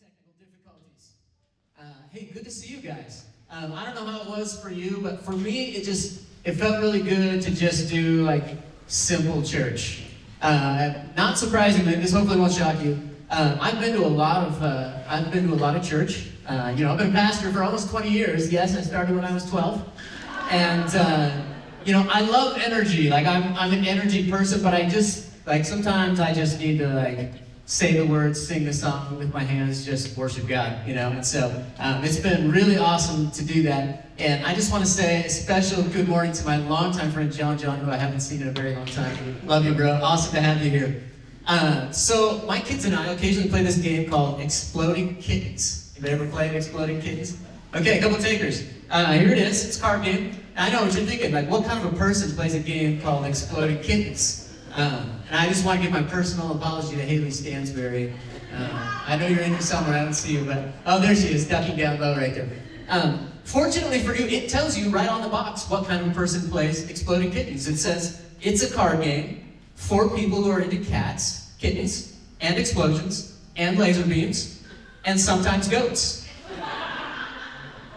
technical difficulties. Uh, hey, good to see you guys. Um, I don't know how it was for you, but for me, it just it felt really good to just do like simple church. Uh, not surprisingly, this hopefully won't shock you. Uh, I've been to a lot of I've been to a lot of church. Uh, you know, I've been pastor for almost 20 years. Yes, I started when I was 12, and uh, you know, I love energy. Like I'm I'm an energy person, but I just like sometimes I just need to like say the words, sing the song with my hands, just worship God, you know? And so um, it's been really awesome to do that. And I just want to say a special good morning to my longtime friend, John John, who I haven't seen in a very long time. Love you, bro. Awesome to have you here. Uh, so my kids and I occasionally play this game called Exploding Kittens. Have you ever played Exploding Kittens? Okay, a couple takers. Uh, here it is. It's a card game. I know what you're thinking. Like, what kind of a person plays a game called Exploding Kittens? Um, and I just want to give my personal apology to Haley Stansberry. Uh, I know you're in here somewhere, I don't see you, but oh, there she is, ducking down low right there. Um, fortunately for you, it tells you right on the box what kind of person plays Exploding Kittens. It says it's a card game for people who are into cats, kittens, and explosions, and laser beams, and sometimes goats.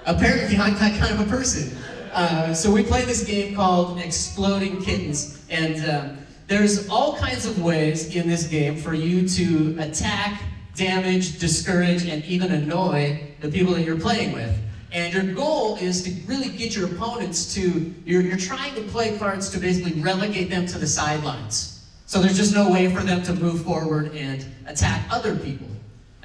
Apparently, I'm that kind of a person. Uh, so we play this game called Exploding Kittens, and um, there's all kinds of ways in this game for you to attack, damage, discourage, and even annoy the people that you're playing with. And your goal is to really get your opponents to, you're, you're trying to play cards to basically relegate them to the sidelines. So there's just no way for them to move forward and attack other people.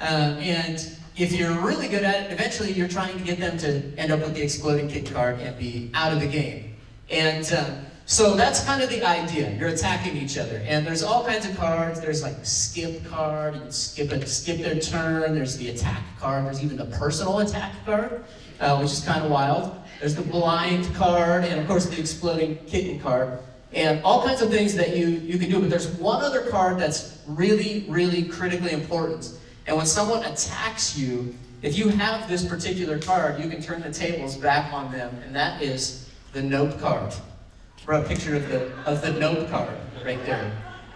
Uh, and if you're really good at it, eventually you're trying to get them to end up with the exploding kit card and be out of the game. And uh, so that's kind of the idea. You're attacking each other. And there's all kinds of cards. There's like skip card, you can skip it, skip their turn. There's the attack card. There's even the personal attack card, uh, which is kind of wild. There's the blind card, and of course the exploding kitten card. And all kinds of things that you, you can do. But there's one other card that's really, really critically important. And when someone attacks you, if you have this particular card, you can turn the tables back on them, and that is the nope card for a picture of the, of the nope card right there.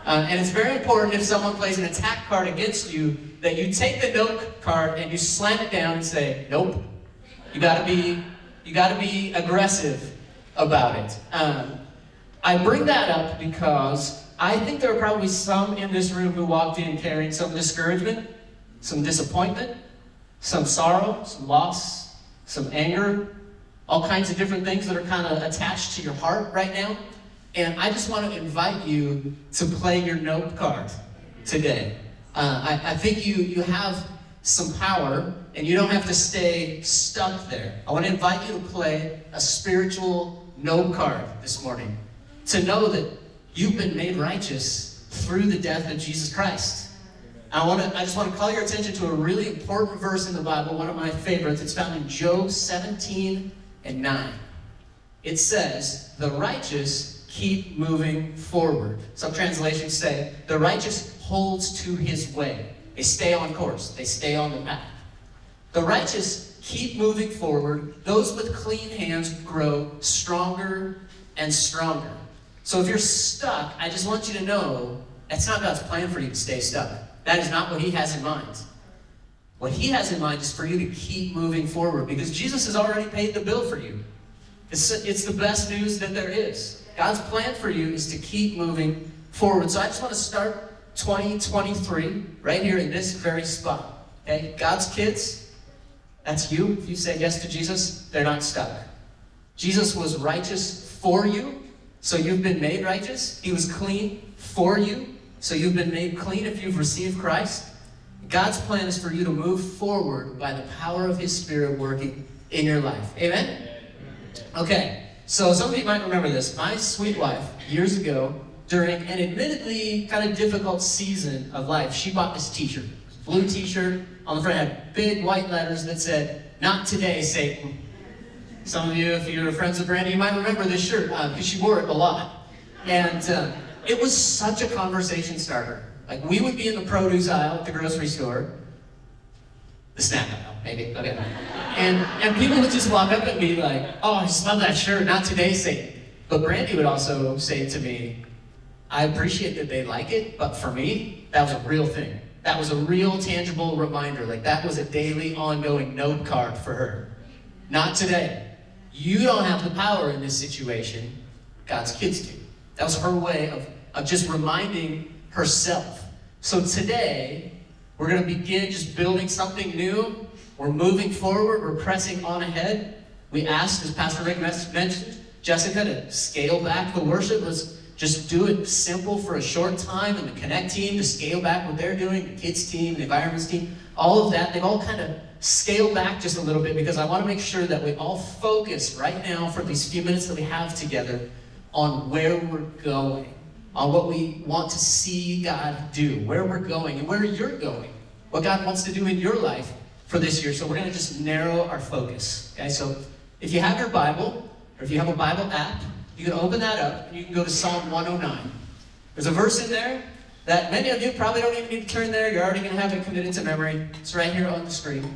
Uh, and it's very important if someone plays an attack card against you that you take the nope card and you slam it down and say, nope. You gotta be, you gotta be aggressive about it. Um, I bring that up because I think there are probably some in this room who walked in carrying some discouragement, some disappointment, some sorrow, some loss, some anger, all kinds of different things that are kind of attached to your heart right now. And I just want to invite you to play your nope card today. Uh, I, I think you, you have some power and you don't have to stay stuck there. I want to invite you to play a spiritual nope card this morning to know that you've been made righteous through the death of Jesus Christ. I want to I just want to call your attention to a really important verse in the Bible, one of my favorites. It's found in Job 17 and 9. It says, The righteous keep moving forward. Some translations say, The righteous holds to his way. They stay on course, they stay on the path. The righteous keep moving forward. Those with clean hands grow stronger and stronger. So if you're stuck, I just want you to know that's not God's plan for you to stay stuck. That is not what He has in mind. What he has in mind is for you to keep moving forward because Jesus has already paid the bill for you. It's, it's the best news that there is. God's plan for you is to keep moving forward. So I just want to start 2023 right here in this very spot. Okay? God's kids, that's you. If you say yes to Jesus, they're not stuck. Jesus was righteous for you, so you've been made righteous. He was clean for you, so you've been made clean if you've received Christ. God's plan is for you to move forward by the power of His Spirit working in your life. Amen? Okay, so some of you might remember this. My sweet wife, years ago, during an admittedly kind of difficult season of life, she bought this t shirt. Blue t shirt. On the front had big white letters that said, Not today, Satan. Some of you, if you're friends with Brandy, you might remember this shirt because uh, she wore it a lot. And uh, it was such a conversation starter. Like we would be in the produce aisle at the grocery store, the snack aisle, maybe. Okay. And and people would just walk up at me like, "Oh, I just love that shirt. Not today, Satan." But Brandy would also say to me, "I appreciate that they like it, but for me, that was a real thing. that was a real tangible reminder. Like that was a daily ongoing nope card for her. Not today. You don't have the power in this situation. God's kids do. That was her way of, of just reminding herself. So today, we're going to begin just building something new. We're moving forward. We're pressing on ahead. We asked, as Pastor Rick mentioned, Jessica to scale back the worship. Let's just do it simple for a short time. And the Connect team to scale back what they're doing, the kids team, the environments team, all of that. They've all kind of scaled back just a little bit because I want to make sure that we all focus right now for these few minutes that we have together on where we're going, on what we want to see God do, where we're going, and where you're going, what God wants to do in your life for this year. So we're going to just narrow our focus. Okay, so if you have your Bible, or if you have a Bible app, you can open that up and you can go to Psalm 109. There's a verse in there that many of you probably don't even need to turn there. You're already going to have it committed to memory. It's right here on the screen.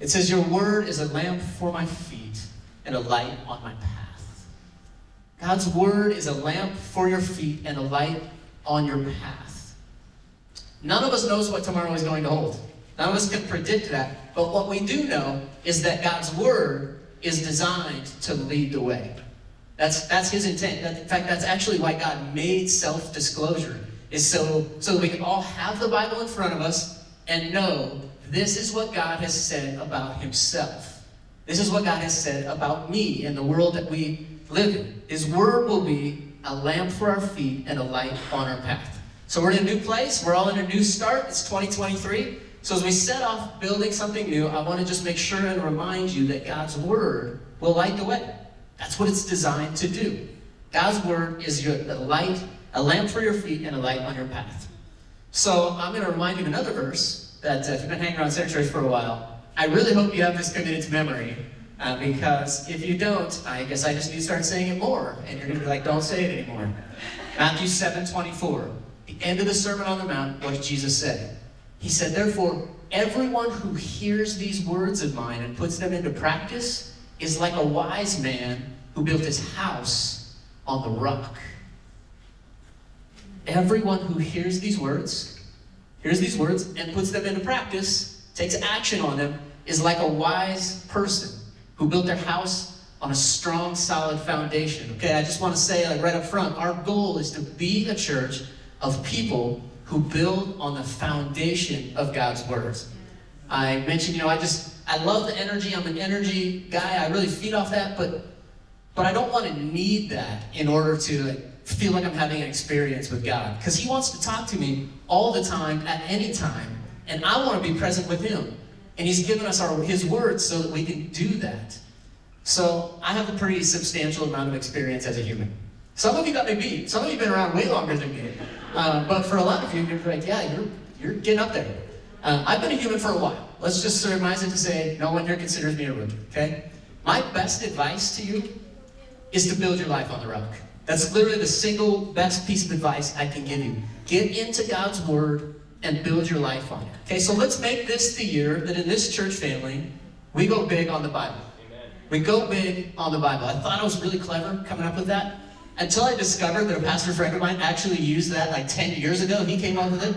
It says, Your word is a lamp for my feet and a light on my path. God's word is a lamp for your feet and a light on your path. None of us knows what tomorrow is going to hold. None of us can predict that. But what we do know is that God's word is designed to lead the way. That's, that's his intent. That, in fact, that's actually why God made self-disclosure, is so, so that we can all have the Bible in front of us and know this is what God has said about himself. This is what God has said about me and the world that we live in. His word will be a lamp for our feet and a light on our path. So we're in a new place. We're all in a new start. It's 2023. So as we set off building something new, I want to just make sure and remind you that God's word will light the way. That's what it's designed to do. God's word is your light, a lamp for your feet and a light on your path. So I'm going to remind you of another verse that uh, if you've been hanging around Center Church for a while, I really hope you have this committed to memory. Uh, because if you don't, I guess I just need to start saying it more. And you're going to be like, don't say it anymore. Matthew 7 24. The end of the Sermon on the Mount, what did Jesus said. He said, Therefore, everyone who hears these words of mine and puts them into practice is like a wise man who built his house on the rock. Everyone who hears these words, hears these words, and puts them into practice, takes action on them, is like a wise person who built their house on a strong, solid foundation. Okay, I just want to say, like right up front, our goal is to be a church of people who build on the foundation of God's words. I mentioned, you know, I just I love the energy. I'm an energy guy. I really feed off that, but but I don't want to need that in order to feel like I'm having an experience with God. Because He wants to talk to me all the time, at any time, and I want to be present with Him. And He's given us our His Word so that we can do that. So I have a pretty substantial amount of experience as a human. Some of you got me beat. Some of you have been around way longer than me. Uh, but for a lot of you, you're like, yeah, you're you're getting up there. Uh, I've been a human for a while. Let's just surmise it to say no one here considers me a rookie, okay? My best advice to you is to build your life on the rock. That's literally the single best piece of advice I can give you. Get into God's Word and build your life on it. Okay, so let's make this the year that in this church family, we go big on the Bible. Amen. We go big on the Bible. I thought I was really clever coming up with that until I discovered that a pastor friend of mine actually used that like 10 years ago. And he came up with it.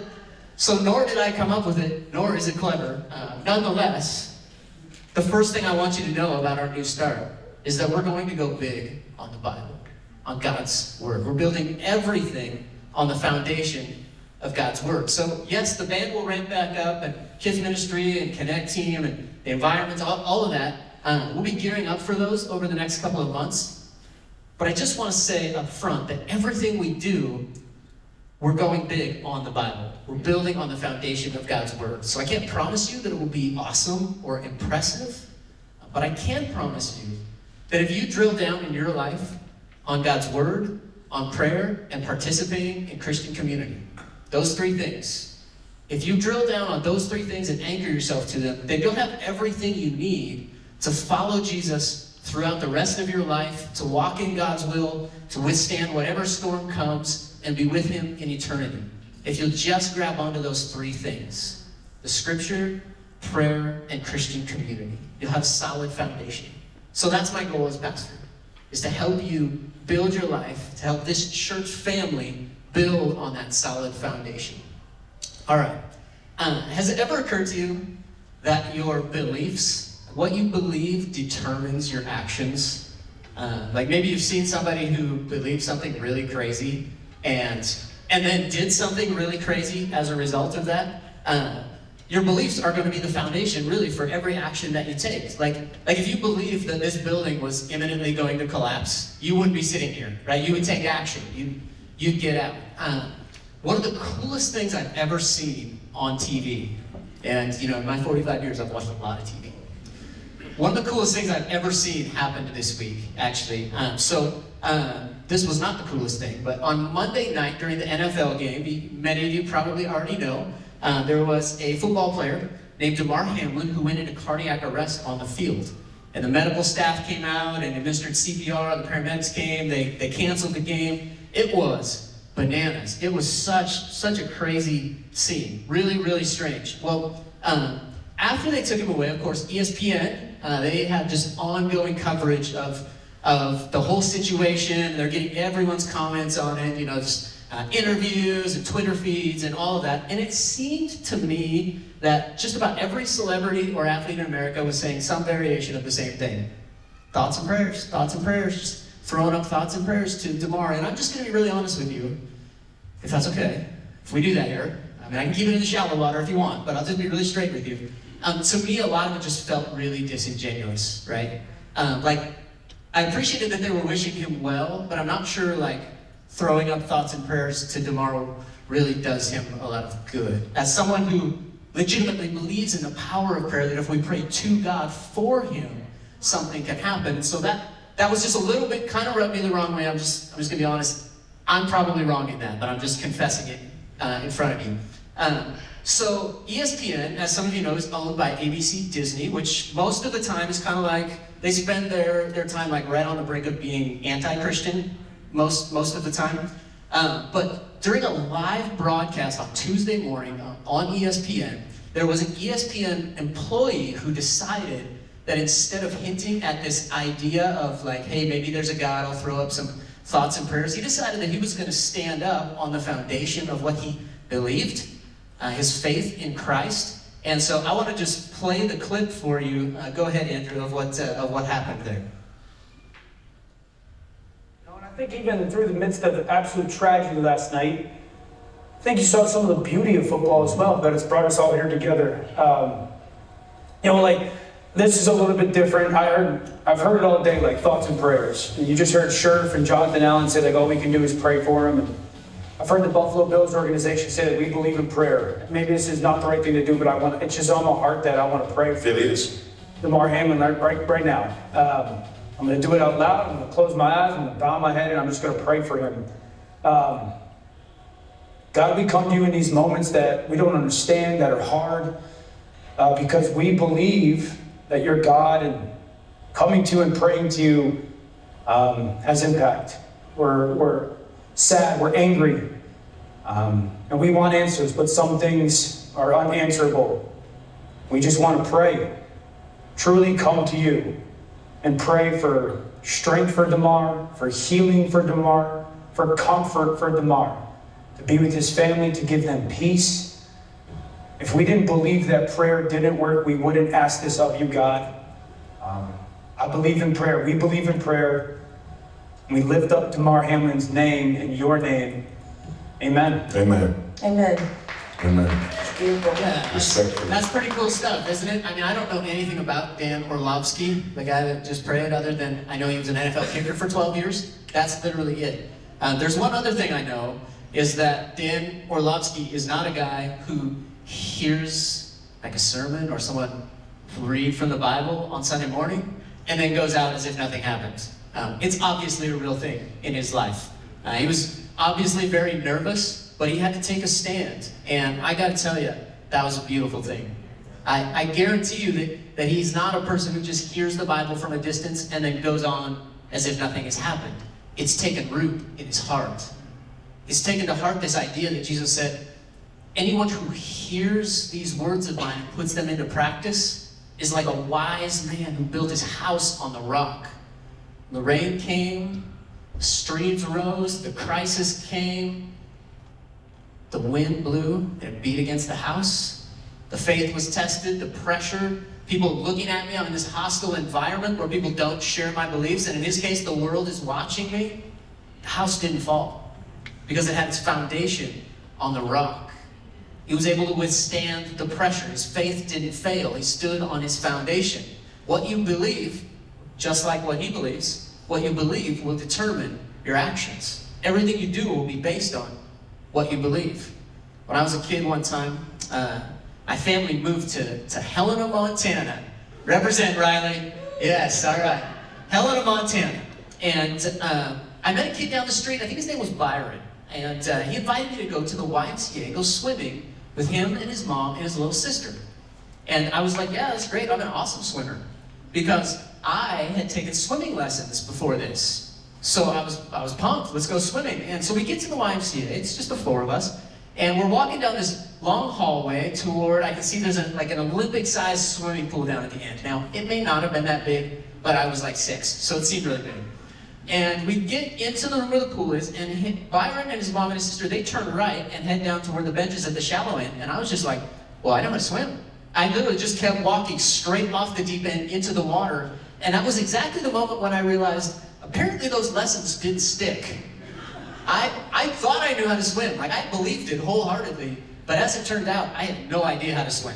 So nor did I come up with it, nor is it clever. Uh, nonetheless, the first thing I want you to know about our new start is that we're going to go big on the Bible, on God's Word. We're building everything on the foundation of God's Word. So yes, the band will ramp back up, and kids ministry and connect team and the environment, all, all of that. Um, we'll be gearing up for those over the next couple of months. But I just want to say up front that everything we do we're going big on the Bible. We're building on the foundation of God's Word. So I can't promise you that it will be awesome or impressive, but I can promise you that if you drill down in your life on God's Word, on prayer, and participating in Christian community, those three things, if you drill down on those three things and anchor yourself to them, then you'll have everything you need to follow Jesus throughout the rest of your life, to walk in God's will, to withstand whatever storm comes, and be with Him in eternity. If you'll just grab onto those three things the scripture, prayer, and Christian community, you'll have solid foundation. So that's my goal as pastor, is to help you build your life, to help this church family build on that solid foundation. All right. Uh, has it ever occurred to you that your beliefs, what you believe, determines your actions? Uh, like maybe you've seen somebody who believes something really crazy and and then did something really crazy as a result of that. Uh, your beliefs are going to be the foundation really for every action that you take like like if you believe that this building was imminently going to collapse you wouldn't be sitting here right you would take action you you'd get out uh, one of the coolest things i've ever seen on tv and you know in my 45 years i've watched a lot of tv one of the coolest things i've ever seen happened this week actually um, so uh, this was not the coolest thing but on monday night during the nfl game many of you probably already know uh, there was a football player named Damar Hamlin who went into cardiac arrest on the field. And the medical staff came out and administered CPR, the paramedics came, they, they canceled the game. It was bananas. It was such, such a crazy scene. Really, really strange. Well, um, after they took him away, of course, ESPN, uh, they had just ongoing coverage of, of the whole situation. They're getting everyone's comments on it, you know, just uh, interviews and Twitter feeds and all of that. And it seemed to me that just about every celebrity or athlete in America was saying some variation of the same thing. Thoughts and prayers, thoughts and prayers, throwing up thoughts and prayers to Damar. And I'm just going to be really honest with you, if that's okay, if we do that here. I mean, I can keep it in the shallow water if you want, but I'll just be really straight with you. Um, to me, a lot of it just felt really disingenuous, right? Um, like, I appreciated that they were wishing him well, but I'm not sure, like, throwing up thoughts and prayers to Damar really does him a lot of good. As someone who legitimately believes in the power of prayer, that if we pray to God for him, something can happen. So that that was just a little bit kind of rubbed me the wrong way. I'm just I'm just gonna be honest. I'm probably wrong in that, but I'm just confessing it uh, in front of you. Um, so ESPN, as some of you know, is owned by ABC Disney, which most of the time is kind of like they spend their, their time like right on the brink of being anti-Christian most, most of the time. Um, but during a live broadcast on Tuesday morning uh, on ESPN, there was an ESPN employee who decided that instead of hinting at this idea of like, hey, maybe there's a God, I'll throw up some thoughts and prayers, he decided that he was going to stand up on the foundation of what he believed, uh, his faith in Christ. And so I want to just play the clip for you. Uh, go ahead, Andrew, of what, uh, of what happened there Oh, and I think even through the midst of the absolute tragedy last night, I think you saw some of the beauty of football as well, that it's brought us all here together. Um, you know, like, this is a little bit different. I heard, I've heard it all day, like thoughts and prayers. And you just heard Scherff and Jonathan Allen say, like, all we can do is pray for him. And I've heard the Buffalo Bills organization say that we believe in prayer. Maybe this is not the right thing to do, but I want, it's just on my heart that I want to pray for. Him. It is. Damar Hamlin right, right now. Um, I'm going to do it out loud. I'm going to close my eyes. I'm going to bow my head and I'm just going to pray for him. Um, God, we come to you in these moments that we don't understand, that are hard, uh, because we believe that you're God and coming to and praying to you um, has impact. We're, we're sad, we're angry, um, and we want answers, but some things are unanswerable. We just want to pray. Truly come to you and pray for strength for Damar, for healing for Damar, for comfort for Damar, to be with his family, to give them peace. If we didn't believe that prayer didn't work, we wouldn't ask this of you, God. Um, I believe in prayer. We believe in prayer. We lift up Damar Hamlin's name and your name. Amen. Amen. Amen. Amen. Beautiful. Yeah, Respectfully. that's pretty cool stuff, isn't it? I mean, I don't know anything about Dan Orlovsky, the guy that just prayed, other than I know he was an NFL kicker for 12 years. That's literally it. Uh, there's one other thing I know is that Dan Orlovsky is not a guy who hears like a sermon or someone read from the Bible on Sunday morning and then goes out as if nothing happened. Um, it's obviously a real thing in his life. Uh, he was obviously very nervous but he had to take a stand. And I got to tell you, that was a beautiful thing. I, I guarantee you that, that he's not a person who just hears the Bible from a distance and then goes on as if nothing has happened. It's taken root in his heart. It's taken to heart this idea that Jesus said, anyone who hears these words of mine and puts them into practice is like a wise man who built his house on the rock. The rain came, the streams rose, the crisis came, the wind blew and beat against the house, The faith was tested, the pressure, people looking at me. I'm in this hostile environment where people don't share my beliefs, and in his case, the world is watching me. The house didn't fall because it had its foundation on the rock. He was able to withstand the pressure. His faith didn't fail. He stood on his foundation. What you believe, just like what he believes, what you believe will determine your actions. Everything you do will be based on what you believe. When I was a kid one time, uh, my family moved to, to Helena, Montana. Represent, Riley. Yes, all right. Helena, Montana. And uh, I met a kid down the street, I think his name was Byron. And uh, he invited me to go to the YMCA, go swimming with him and his mom and his little sister. And I was like, yeah, that's great. I'm an awesome swimmer. Because I had taken swimming lessons before this. So I was, I was pumped. Let's go swimming. And so we get to the YMCA. It's just the four of us. And we're walking down this long hallway toward, I can see there's a, like an Olympic-sized swimming pool down at the end. Now, it may not have been that big, but I was like six, so it seemed really big. And we get into the room where the pool is, and Byron and his mom and his sister, they turn right and head down toward the benches at the shallow end. And I was just like, well, I know how to swim. I literally just kept walking straight off the deep end into the water. And that was exactly the moment when I realized apparently those lessons didn't stick. I, I thought I knew how to swim. Like, I believed it wholeheartedly. But as it turned out, I had no idea how to swim.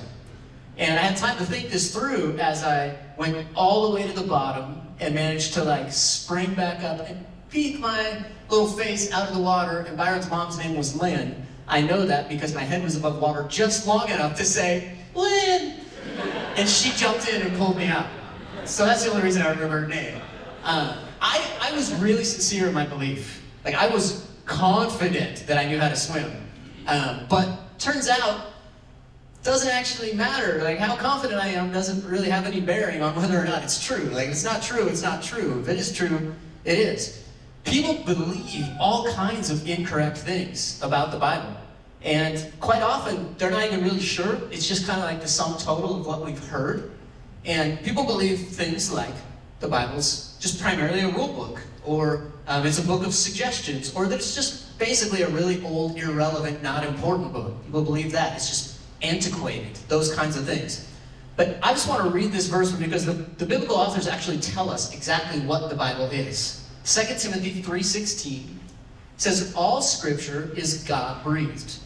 And I had time to think this through as I went all the way to the bottom and managed to like spring back up and peek my little face out of the water. And Byron's mom's name was Lynn. I know that because my head was above water just long enough to say, Lynn! And she jumped in and pulled me out. So that's the only reason I remember her name. Uh, I, I was really sincere in my belief. Like, I was confident that I knew how to swim. Um, but turns out, doesn't actually matter. Like, how confident I am doesn't really have any bearing on whether or not it's true. Like, if it's not true, it's not true. If it is true, it is. People believe all kinds of incorrect things about the Bible. And quite often, they're not even really sure. It's just kind of like the sum total of what we've heard. And people believe things like the Bible's just primarily a rule book, or um, it's a book of suggestions, or that it's just basically a really old, irrelevant, not important book. People believe that. It's just antiquated, those kinds of things. But I just want to read this verse because the, the biblical authors actually tell us exactly what the Bible is. 2 Timothy 3.16 says, All scripture is God-breathed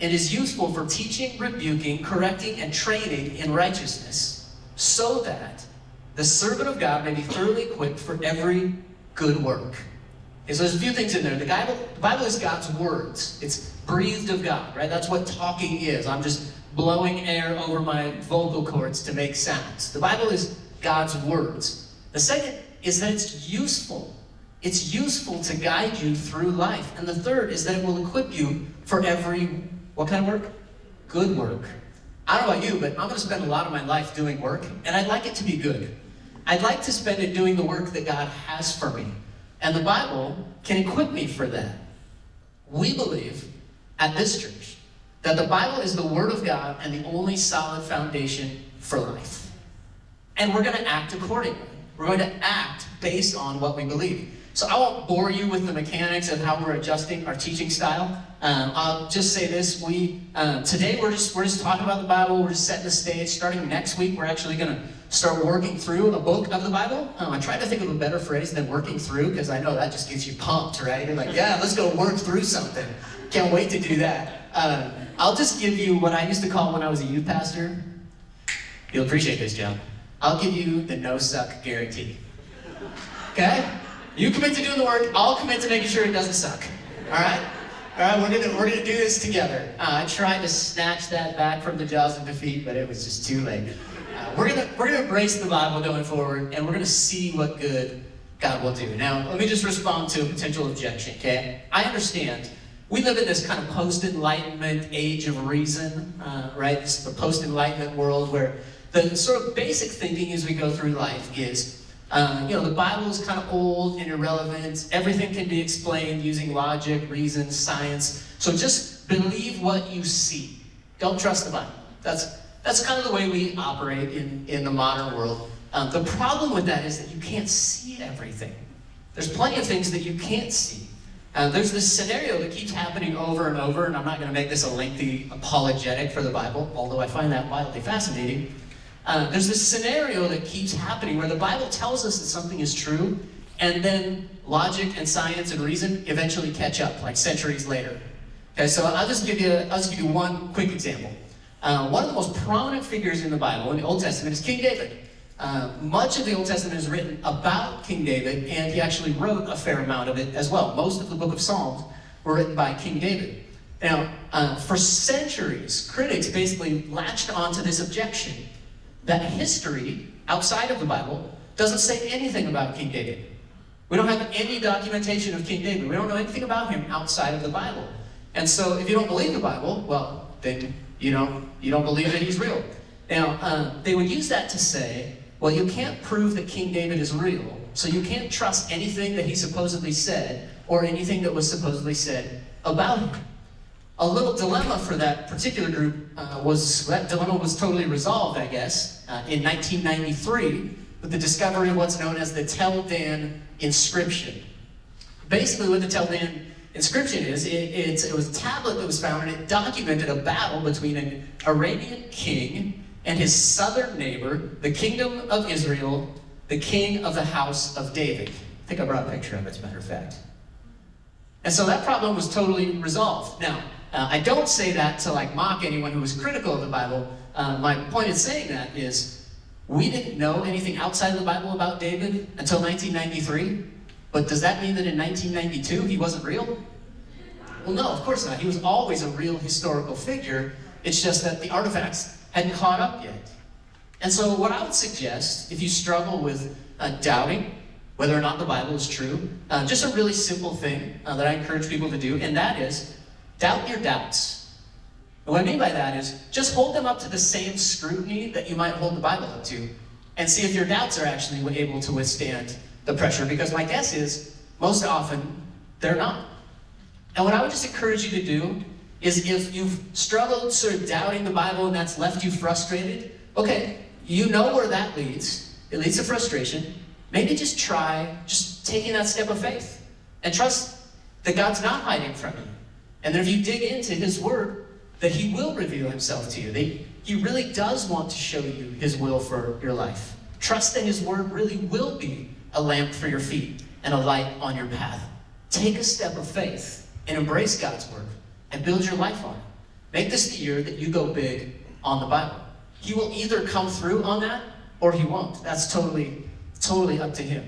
and is useful for teaching, rebuking, correcting, and training in righteousness, so that the servant of God may be thoroughly equipped for every good work. Okay, so there's a few things in there. The Bible, the Bible is God's words. It's breathed of God, right? That's what talking is. I'm just blowing air over my vocal cords to make sounds. The Bible is God's words. The second is that it's useful. It's useful to guide you through life. And the third is that it will equip you for every, what kind of work? Good work. I don't know about you, but I'm going to spend a lot of my life doing work, and I'd like it to be good. I'd like to spend it doing the work that God has for me. And the Bible can equip me for that. We believe at this church that the Bible is the Word of God and the only solid foundation for life. And we're going to act accordingly. We're going to act based on what we believe. So I won't bore you with the mechanics of how we're adjusting our teaching style. Um, I'll just say this: we um, today we're just we're just talking about the Bible. We're just setting the stage. Starting next week, we're actually going to start working through a book of the Bible. Um, I tried to think of a better phrase than working through because I know that just gets you pumped, right? You're like, yeah, let's go work through something. Can't wait to do that. Um, I'll just give you what I used to call when I was a youth pastor. You'll appreciate this, Joe. I'll give you the no suck guarantee. Okay? You commit to doing the work, I'll commit to making sure it doesn't suck. Alright? Alright, we're gonna we're gonna do this together. Uh, I tried to snatch that back from the jaws of defeat, but it was just too late. Uh, we're gonna we're gonna embrace the Bible going forward, and we're gonna see what good God will do. Now, let me just respond to a potential objection, okay? I understand. We live in this kind of post-enlightenment age of reason, uh, right? This is the post-enlightenment world where the sort of basic thinking as we go through life is uh, you know, the Bible is kind of old and irrelevant. Everything can be explained using logic, reason, science. So just believe what you see. Don't trust the Bible. That's, that's kind of the way we operate in, in the modern world. Um, the problem with that is that you can't see everything. There's plenty of things that you can't see. Uh, there's this scenario that keeps happening over and over, and I'm not going to make this a lengthy apologetic for the Bible, although I find that wildly fascinating. Uh, there's this scenario that keeps happening where the Bible tells us that something is true, and then logic and science and reason eventually catch up, like centuries later. Okay, so I'll just give you, I'll just give you one quick example. Uh, one of the most prominent figures in the Bible, in the Old Testament, is King David. Uh, much of the Old Testament is written about King David, and he actually wrote a fair amount of it as well. Most of the book of Psalms were written by King David. Now, uh, for centuries, critics basically latched onto this objection that history outside of the Bible doesn't say anything about King David. We don't have any documentation of King David. We don't know anything about him outside of the Bible. And so, if you don't believe the Bible, well, then you know you don't believe that he's real. Now, uh, they would use that to say well, you can't prove that King David is real, so you can't trust anything that he supposedly said or anything that was supposedly said about him. A little dilemma for that particular group uh, was that dilemma was totally resolved, I guess, uh, in 1993 with the discovery of what's known as the Tel Dan inscription. Basically, what the Tel Dan inscription is, it, it was a tablet that was found and it documented a battle between an Arabian king and his southern neighbor, the kingdom of Israel, the king of the house of David. I think I brought a picture of it, as a matter of fact. And so that problem was totally resolved. Now, uh, I don't say that to like mock anyone who was critical of the Bible. Uh, my point in saying that is we didn't know anything outside of the Bible about David until 1993. But does that mean that in 1992 he wasn't real? Well, no, of course not. He was always a real historical figure. It's just that the artifacts hadn't caught up yet. And so, what I would suggest, if you struggle with uh, doubting whether or not the Bible is true, uh, just a really simple thing uh, that I encourage people to do, and that is doubt your doubts. And what I mean by that is just hold them up to the same scrutiny that you might hold the Bible up to, and see if your doubts are actually able to withstand the pressure. Because my guess is most often they're not. And what I would just encourage you to do is if you've struggled sort of doubting the Bible and that's left you frustrated, okay, you know where that leads. It leads to frustration. Maybe just try just taking that step of faith and trust that God's not hiding from you. And that if you dig into His Word, that He will reveal Himself to you. That He really does want to show you His will for your life. Trust that His Word really will be a lamp for your feet and a light on your path. Take a step of faith and embrace God's Word and build your life on it. Make this the year that you go big on the Bible. He will either come through on that or he won't. That's totally, totally up to him.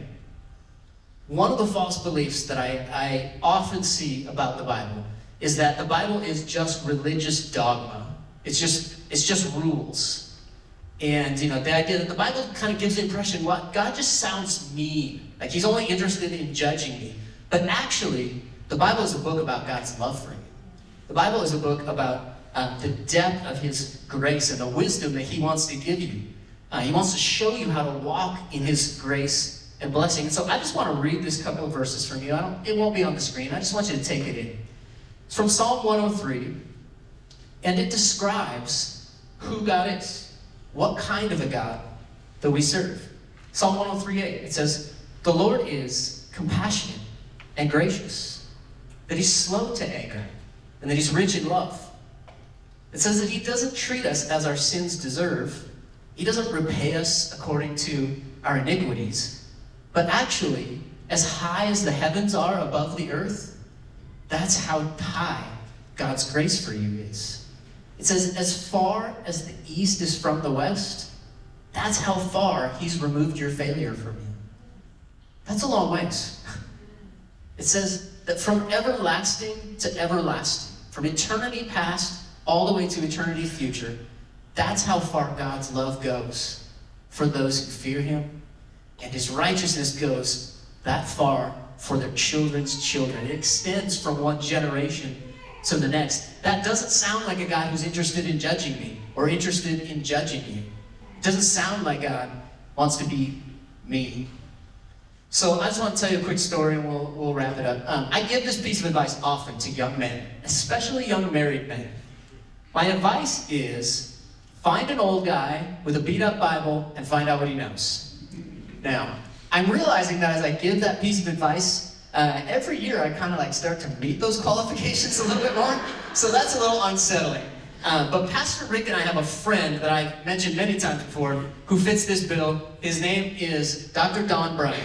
One of the false beliefs that I, I often see about the Bible is that the Bible is just religious dogma. It's just, it's just rules. And you know, the idea that the Bible kind of gives the impression, well, God just sounds mean. Like he's only interested in judging me. But actually, the Bible is a book about God's love for you. The Bible is a book about uh, the depth of His grace and the wisdom that He wants to give you. Uh, he wants to show you how to walk in His grace and blessing. And so I just want to read this couple of verses from you. I don't, it won't be on the screen. I just want you to take it in. It's from Psalm 103, and it describes who God is, what kind of a God that we serve. Psalm 103:8. It says, "The Lord is compassionate and gracious, that He's slow to anger." And that He's rich in love. It says that He doesn't treat us as our sins deserve, He doesn't repay us according to our iniquities, but actually, as high as the heavens are above the earth, that's how high God's grace for you is. It says, as far as the east is from the west, that's how far He's removed your failure from you. That's a long ways. It says that from everlasting to everlasting, from eternity past all the way to eternity future, that's how far God's love goes for those who fear Him. And His righteousness goes that far for their children's children. It extends from one generation to the next. That doesn't sound like a God who's interested in judging me or interested in judging you. It doesn't sound like God wants to be me so I just want to tell you a quick story and we'll, we'll wrap it up. Um, I give this piece of advice often to young men, especially young married men. My advice is find an old guy with a beat up Bible and find out what he knows. Now, I'm realizing that as I give that piece of advice, uh, every year I kind of like start to meet those qualifications a little bit more. So that's a little unsettling. Uh, but Pastor Rick and I have a friend that I've mentioned many times before who fits this bill. His name is Dr. Don Bryan.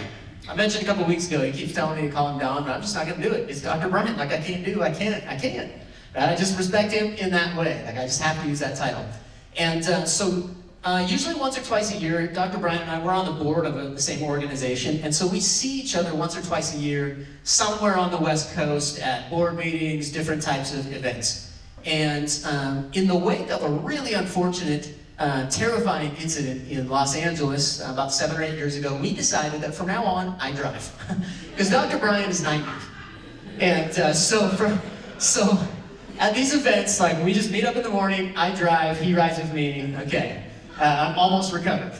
I mentioned a couple weeks ago, he keeps telling me to call him Don, but I'm just not going to do it. It's Dr. Brennan. Like, I can't do, I can't, I can't. I just respect him in that way. Like, I just have to use that title. And uh, so uh, usually once or twice a year, Dr. Bryan and I, we're on the board of a, the same organization, and so we see each other once or twice a year somewhere on the West Coast at board meetings, different types of events. And um, in the wake of a really unfortunate, uh, terrifying incident in Los Angeles about seven or eight years ago, we decided that from now on, I drive. Because Dr. Bryan is 90. And uh, so, from, so at these events, like we just meet up in the morning, I drive, he rides with me, okay. Uh, I'm almost recovered.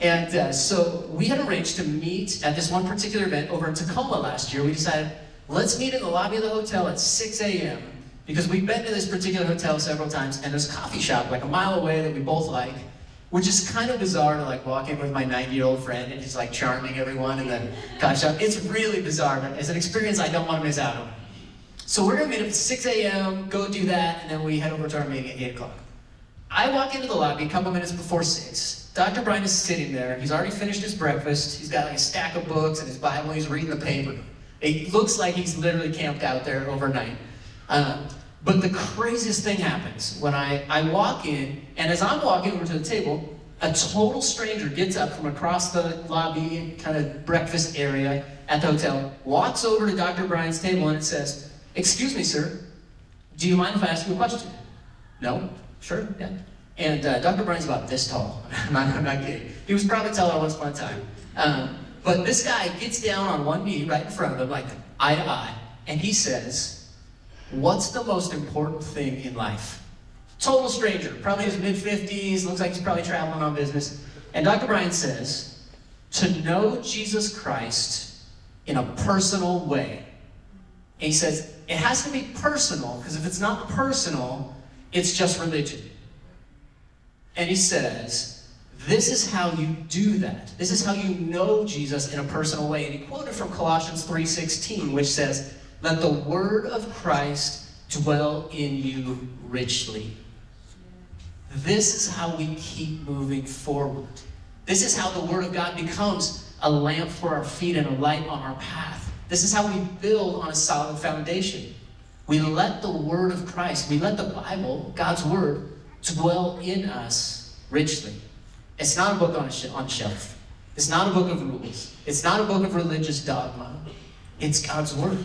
And uh, so we had arranged to meet at this one particular event over in Tacoma last year. We decided, let's meet in the lobby of the hotel at 6 a.m. because we've been to this particular hotel several times, and there's a coffee shop like a mile away that we both like, which is kind of bizarre to like walk in with my 90-year-old friend and just like charming everyone in the coffee shop. It's really bizarre, but it's an experience I don't want to miss out on. So we're gonna meet up at 6 a.m., go do that, and then we head over to our meeting at 8 o'clock. I walk into the lobby a couple minutes before 6. Dr. Bryan is sitting there. He's already finished his breakfast. He's got like a stack of books and his Bible. He's reading the paper. It looks like he's literally camped out there overnight. Um, but the craziest thing happens when I, I walk in, and as I'm walking over to the table, a total stranger gets up from across the lobby, kind of breakfast area at the hotel, walks over to Dr. Bryan's table, and it says, Excuse me, sir, do you mind if I ask you a question? No? Sure, yeah. And uh, Dr. Bryan's about this tall. I'm, not, I'm not kidding. He was probably taller once upon a time. Um, but this guy gets down on one knee right in front of him, like eye to eye, and he says, What's the most important thing in life? Total stranger, probably his mid 50s, looks like he's probably traveling on business. And Dr. Bryan says, To know Jesus Christ in a personal way. And he says, It has to be personal, because if it's not personal, it's just religion. And he says, this is how you do that. This is how you know Jesus in a personal way. And he quoted from Colossians 3:16, which says, "Let the word of Christ dwell in you richly." This is how we keep moving forward. This is how the word of God becomes a lamp for our feet and a light on our path. This is how we build on a solid foundation. We let the word of Christ, we let the Bible, God's word, dwell in us richly. It's not a book on a, sh- on shelf. It's not a book of rules. It's not a book of religious dogma. It's God's word.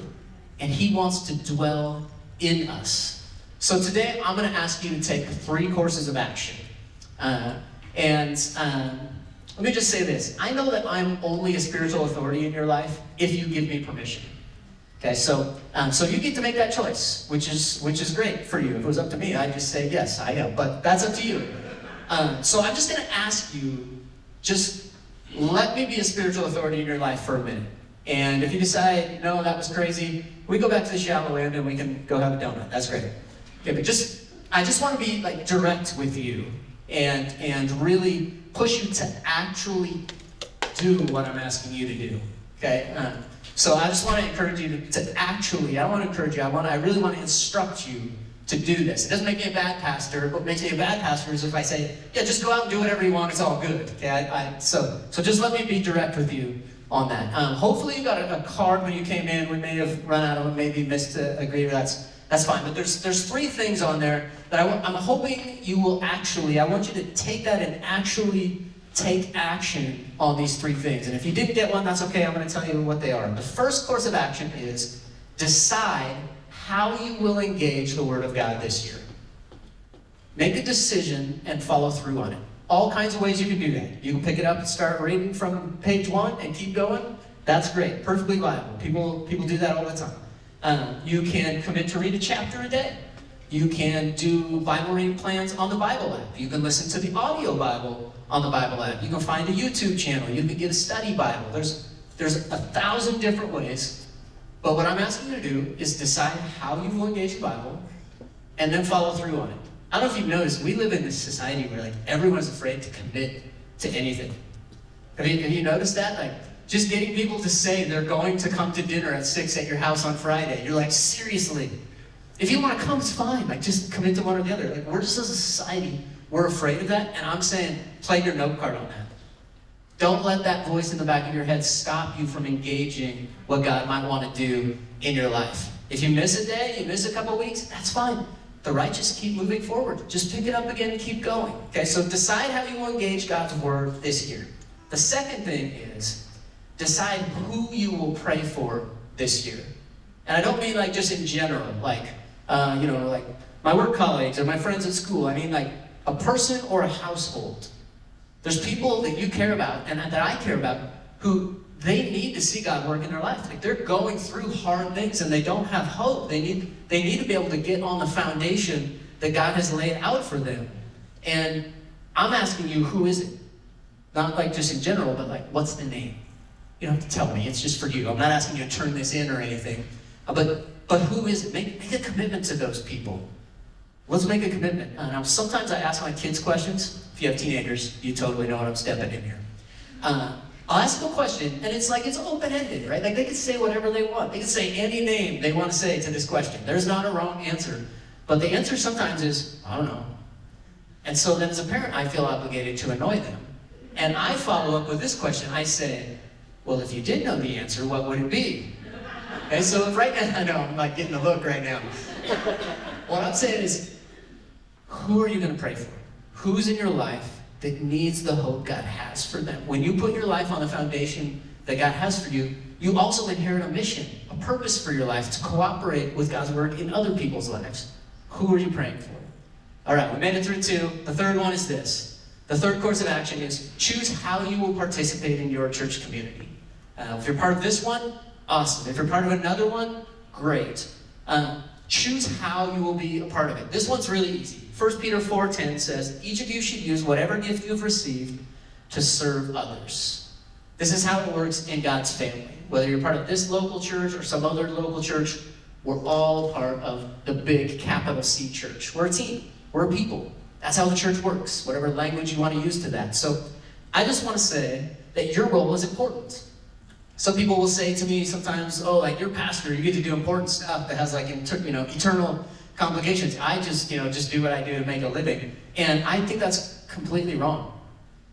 And He wants to dwell in us. So today I'm going to ask you to take three courses of action. Uh, and um, let me just say this I know that I'm only a spiritual authority in your life if you give me permission. Okay, so um, so you get to make that choice, which is which is great for you. If it was up to me, I'd just say yes, I am. But that's up to you. Um, so I'm just going to ask you, just let me be a spiritual authority in your life for a minute. And if you decide, no, that was crazy, we go back to the shallow end and we can go have a donut. That's great. Okay, but just I just want to be like direct with you and and really push you to actually do what I'm asking you to do. Okay. Um, so I just want to encourage you to, to actually, I want to encourage you, I, want I really want to instruct you to do this. It doesn't make me a bad pastor. What makes me a bad pastor is if I say, yeah, just go out and do whatever you want, it's all good. Okay, I, I, so, so just let me be direct with you on that. Um, hopefully you got a, a, card when you came in. We may have run out of them, maybe missed a, a greeter. That's, that's fine. But there's, there's three things on there that I, I'm hoping you will actually, I want you to take that and actually take action on these three things. And if you didn't get one, that's okay. I'm going to tell you what they are. The first course of action is decide how you will engage the Word of God this year. Make a decision and follow through on it. All kinds of ways you can do that. You can pick it up and start reading from page one and keep going. That's great. Perfectly viable. People, people do that all the time. Um, you can commit to read a chapter a day. You can do Bible reading plans on the Bible app. You can listen to the audio Bible on the Bible app. You can find a YouTube channel. You can get a study Bible. There's, there's a thousand different ways. But what I'm asking you to do is decide how you will engage the Bible and then follow through on it. I don't know if you've noticed, we live in this society where like everyone's afraid to commit to anything. Have you, have you noticed that? Like just getting people to say they're going to come to dinner at 6 at your house on Friday. You're like, seriously? If you want to come, it's fine. Like, just commit to one or the other. Like, we're just as a society, we're afraid of that. And I'm saying, play your nope card on that. Don't let that voice in the back of your head stop you from engaging what God might want to do in your life. If you miss a day, you miss a couple weeks, that's fine. The righteous keep moving forward. Just pick it up again and keep going. Okay, so decide how you will engage God's word this year. The second thing is decide who you will pray for this year. And I don't mean like just in general, like, uh, you know, like my work colleagues or my friends at school. I mean like a person or a household. There's people that you care about and that I care about who they need to see God work in their life. Like they're going through hard things and they don't have hope. They need they need to be able to get on the foundation that God has laid out for them. And I'm asking you, who is it? Not like just in general, but like what's the name? You don't have to tell me. It's just for you. I'm not asking you to turn this in or anything. Uh, but but who is it? Make, make a commitment to those people. Let's make a commitment. Uh, now, sometimes I ask my kids questions. If you have teenagers, you totally know what I'm stepping in here. Uh, I'll ask a question, and it's like it's open-ended, right? Like they can say whatever they want. They can say any name they want to say to this question. There's not a wrong answer. But the answer sometimes is, I don't know. And so then as a parent, I feel obligated to annoy them. And I follow up with this question. I say, well, if you did know the answer, what would it be? And so right now, I know I'm like getting a look right now. What I'm saying is, who are you going to pray for? Who's in your life that needs the hope God has for them? When you put your life on the foundation that God has for you, you also inherit a mission, a purpose for your life to cooperate with God's work in other people's lives. Who are you praying for? All right, we made it through two. The third one is this. The third course of action is choose how you will participate in your church community. Uh, if you're part of this one, awesome. If you're part of another one, great. Uh, choose how you will be a part of it. This one's really easy. 1 Peter 4:10 says, "Each of you should use whatever gift you have received to serve others." This is how it works in God's family. Whether you're part of this local church or some other local church, we're all part of the big capital C church. We're a team. We're a people. That's how the church works, whatever language you want to use to that. So I just want to say that your role is important. Some people will say to me sometimes, oh, like you're pastor, you get to do important stuff that has like, you know, eternal complications. I just, you know, just do what I do to make a living. And I think that's completely wrong.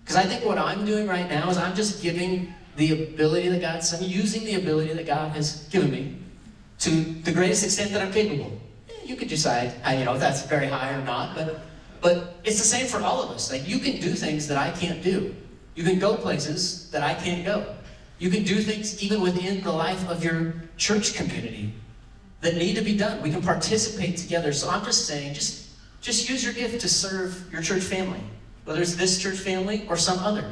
Because I think what I'm doing right now is I'm just giving the ability that God's, I'm using the ability that God has given me to the greatest extent that I'm capable. Eh, you could decide, you know, if that's very high or not, but but it's the same for all of us. Like you can do things that I can't do. You can go places that I can't go. You can do things even within the life of your church community that need to be done. We can participate together. So I'm just saying, just just use your gift to serve your church family, whether it's this church family or some other.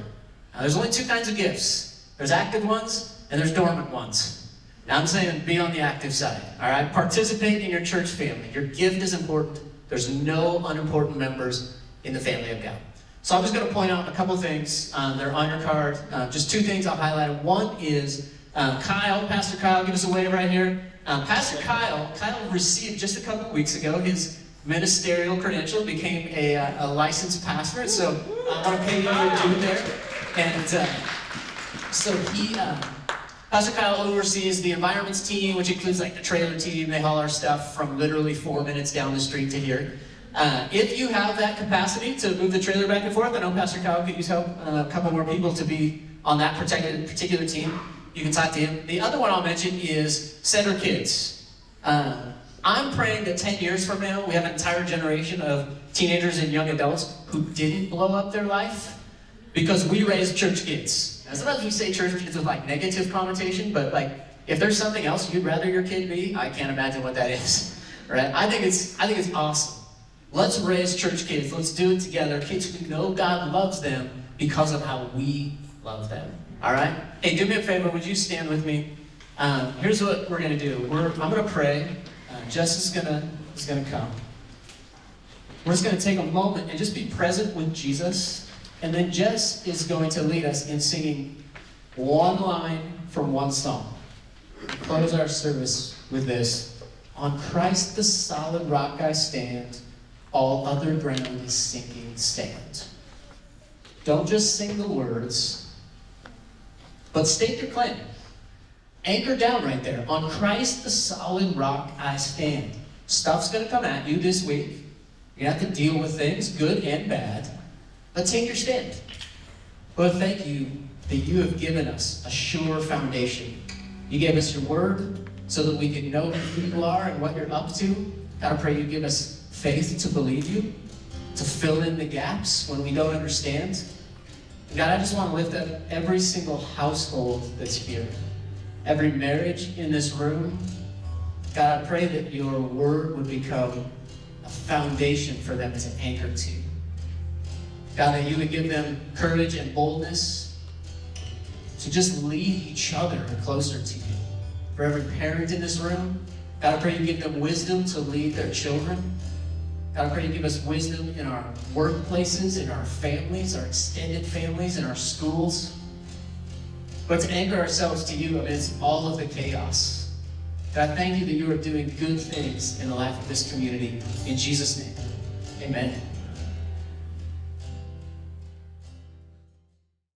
Now, there's only two kinds of gifts. There's active ones and there's dormant ones. Now I'm saying be on the active side. All right, participate in your church family. Your gift is important. There's no unimportant members in the family of God. So I'm just going to point out a couple things. Um, they're on your card. Uh, just two things I'll highlight. One is uh, Kyle, Pastor Kyle, give us a wave right here. Um, Pastor Kyle, Kyle received just a couple weeks ago his ministerial credential, became a, uh, a licensed pastor. So I want to pay you your due there. And uh, so he, uh, Pastor Kyle oversees the environments team, which includes like the trailer team. They haul our stuff from literally four minutes down the street to here. Uh, if you have that capacity to move the trailer back and forth, I know Pastor Kyle could use help, uh, a couple more people to be on that particular team. You can talk to him. The other one I'll mention is Center Kids. Uh, I'm praying that 10 years from now, we have an entire generation of teenagers and young adults who didn't blow up their life because we raised church kids. Now, sometimes we say church kids with like negative connotation, but like if there's something else you'd rather your kid be, I can't imagine what that is. Right? I think it's I think it's awesome. Let's raise church kids. Let's do it together. Kids who know God loves them because of how we love them. All right? Hey, do me a favor. Would you stand with me? Um, here's what we're going to do. We're, I'm going to pray. Uh, is going to is going to come. We're just going to take a moment and just be present with Jesus. And then Jess is going to lead us in singing one line from one song. Close our service with this. On Christ the solid rock I stand, all other ground is sinking sand. Don't just sing the words, But stake your claim. Anchor down right there. On Christ, the solid rock, I stand. Stuff's going to come at you this week. You have to deal with things, good and bad. But take your stand. Lord, thank you that you have given us a sure foundation. You gave us your word so that we can know who you are and what you're up to. God, I pray you give us faith to believe you, to fill in the gaps when we don't understand. God, I just want to lift up every single household that's here, every marriage in this room. God, I pray that your word would become a foundation for them to anchor to. God, that you would give them courage and boldness to just lead each other closer to you. For every parent in this room, God, I pray you give them wisdom to lead their children. God, pray you give us wisdom in our workplaces, in our families, our extended families, in our schools. But to anchor ourselves to you amidst all of the chaos. God, thank you that you are doing good things in the life of this community. In Jesus' name, amen.